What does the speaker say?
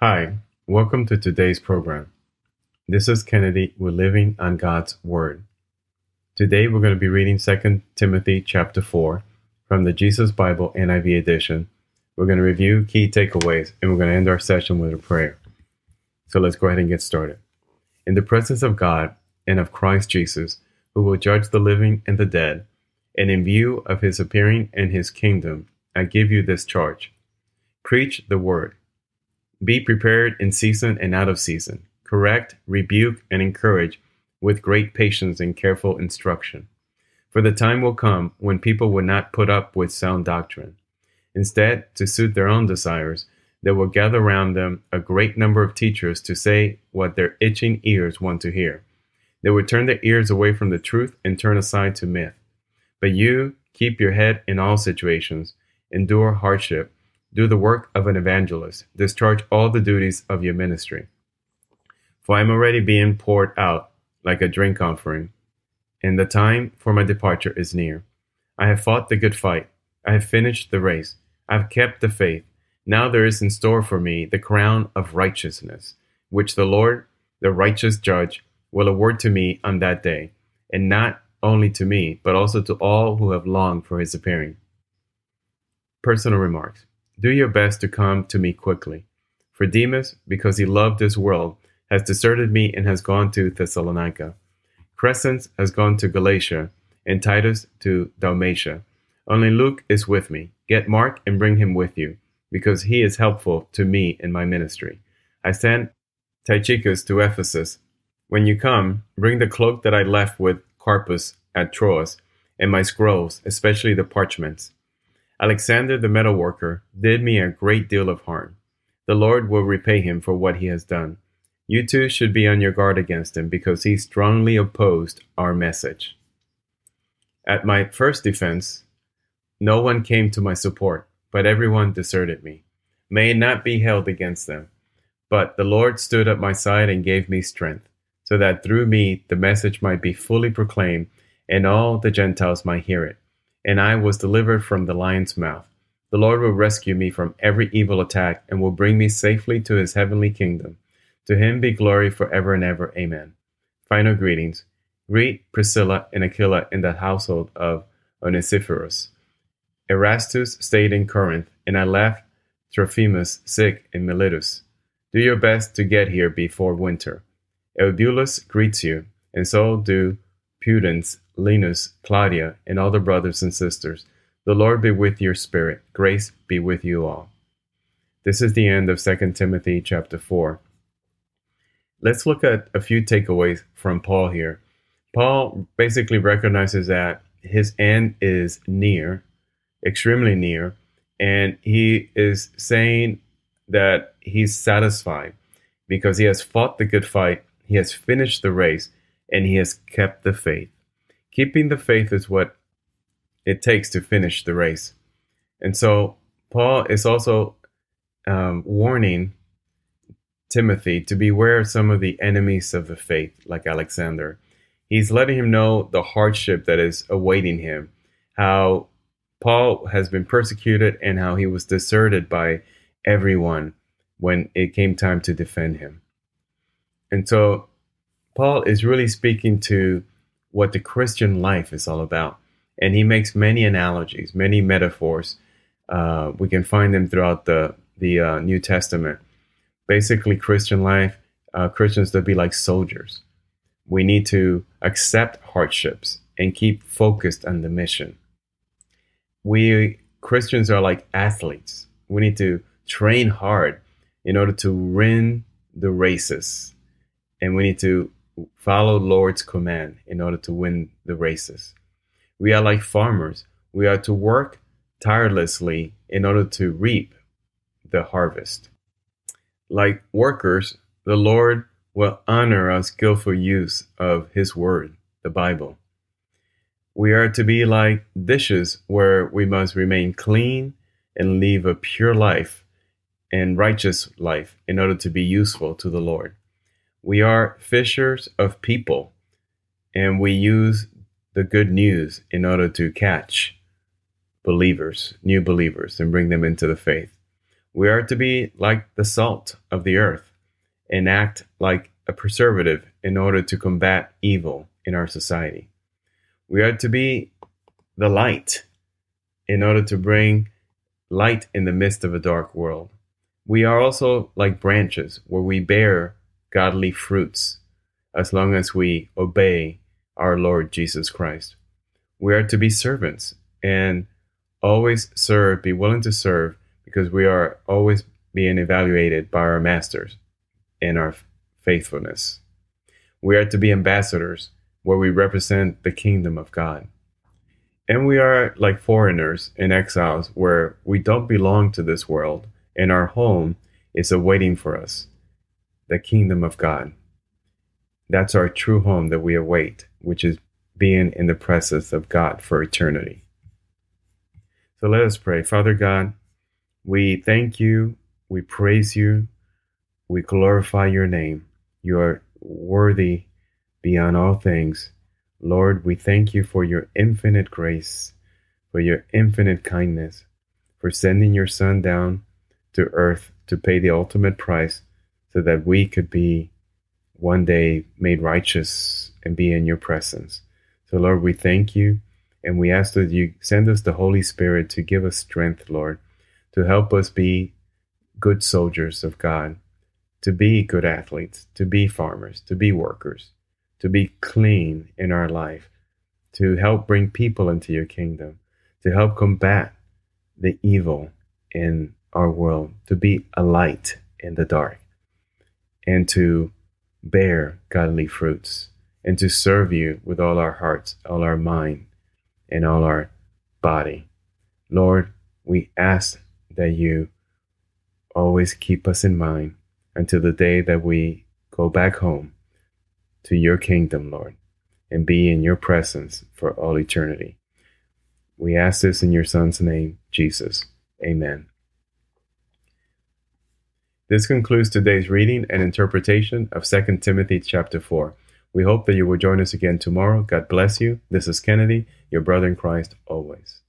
Hi, welcome to today's program. This is Kennedy. We're living on God's Word. Today we're going to be reading 2 Timothy chapter 4 from the Jesus Bible NIV edition. We're going to review key takeaways and we're going to end our session with a prayer. So let's go ahead and get started. In the presence of God and of Christ Jesus, who will judge the living and the dead, and in view of his appearing and his kingdom, I give you this charge. Preach the word. Be prepared in season and out of season. Correct, rebuke, and encourage with great patience and careful instruction. For the time will come when people will not put up with sound doctrine. Instead, to suit their own desires, they will gather round them a great number of teachers to say what their itching ears want to hear. They will turn their ears away from the truth and turn aside to myth. But you keep your head in all situations, endure hardship, do the work of an evangelist, discharge all the duties of your ministry. For I am already being poured out like a drink offering, and the time for my departure is near. I have fought the good fight, I have finished the race, I have kept the faith. Now there is in store for me the crown of righteousness, which the Lord, the righteous judge, will award to me on that day, and not only to me, but also to all who have longed for his appearing. Personal remarks. Do your best to come to me quickly. For Demas, because he loved this world, has deserted me and has gone to Thessalonica. Crescens has gone to Galatia, and Titus to Dalmatia. Only Luke is with me. Get Mark and bring him with you, because he is helpful to me in my ministry. I sent Tychicus to Ephesus. When you come, bring the cloak that I left with Carpus at Troas, and my scrolls, especially the parchments. Alexander the metalworker did me a great deal of harm. The Lord will repay him for what he has done. You too should be on your guard against him because he strongly opposed our message. At my first defense, no one came to my support, but everyone deserted me. May it not be held against them. But the Lord stood at my side and gave me strength, so that through me the message might be fully proclaimed and all the Gentiles might hear it and I was delivered from the lion's mouth. The Lord will rescue me from every evil attack and will bring me safely to his heavenly kingdom. To him be glory forever and ever. Amen. Final greetings. Greet Priscilla and Aquila in the household of Onesiphorus. Erastus stayed in Corinth, and I left Trophimus sick in Miletus. Do your best to get here before winter. Eubulus greets you, and so do Pudens Linus, Claudia, and all the brothers and sisters. The Lord be with your spirit. Grace be with you all. This is the end of 2 Timothy chapter 4. Let's look at a few takeaways from Paul here. Paul basically recognizes that his end is near, extremely near, and he is saying that he's satisfied because he has fought the good fight, he has finished the race, and he has kept the faith. Keeping the faith is what it takes to finish the race. And so Paul is also um, warning Timothy to beware of some of the enemies of the faith, like Alexander. He's letting him know the hardship that is awaiting him, how Paul has been persecuted, and how he was deserted by everyone when it came time to defend him. And so Paul is really speaking to what the Christian life is all about. And he makes many analogies, many metaphors. Uh, we can find them throughout the the uh, New Testament. Basically, Christian life, uh, Christians to be like soldiers. We need to accept hardships and keep focused on the mission. We Christians are like athletes. We need to train hard in order to win the races, and we need to follow Lord's command in order to win the races. We are like farmers. We are to work tirelessly in order to reap the harvest. Like workers, the Lord will honor our skillful use of His Word, the Bible. We are to be like dishes where we must remain clean and live a pure life and righteous life in order to be useful to the Lord. We are fishers of people, and we use the good news in order to catch believers, new believers, and bring them into the faith. We are to be like the salt of the earth and act like a preservative in order to combat evil in our society. We are to be the light in order to bring light in the midst of a dark world. We are also like branches where we bear godly fruits as long as we obey our Lord Jesus Christ. We are to be servants and always serve, be willing to serve, because we are always being evaluated by our masters in our faithfulness. We are to be ambassadors where we represent the kingdom of God. And we are like foreigners and exiles where we don't belong to this world and our home is awaiting for us the kingdom of God. That's our true home that we await, which is being in the presence of God for eternity. So let us pray. Father God, we thank you, we praise you, we glorify your name. You are worthy beyond all things. Lord, we thank you for your infinite grace, for your infinite kindness, for sending your Son down to earth to pay the ultimate price so that we could be one day made righteous and be in your presence. So, Lord, we thank you and we ask that you send us the Holy Spirit to give us strength, Lord, to help us be good soldiers of God, to be good athletes, to be farmers, to be workers, to be clean in our life, to help bring people into your kingdom, to help combat the evil in our world, to be a light in the dark, and to bear godly fruits, and to serve you with all our hearts, all our mind, and all our body. Lord, we ask that you always keep us in mind until the day that we go back home to your kingdom, Lord, and be in your presence for all eternity. We ask this in your Son's name, Jesus. Amen. This concludes today's reading and interpretation of 2 Timothy chapter 4. We hope that you will join us again tomorrow. God bless you. This is Kennedy, your brother in Christ, always.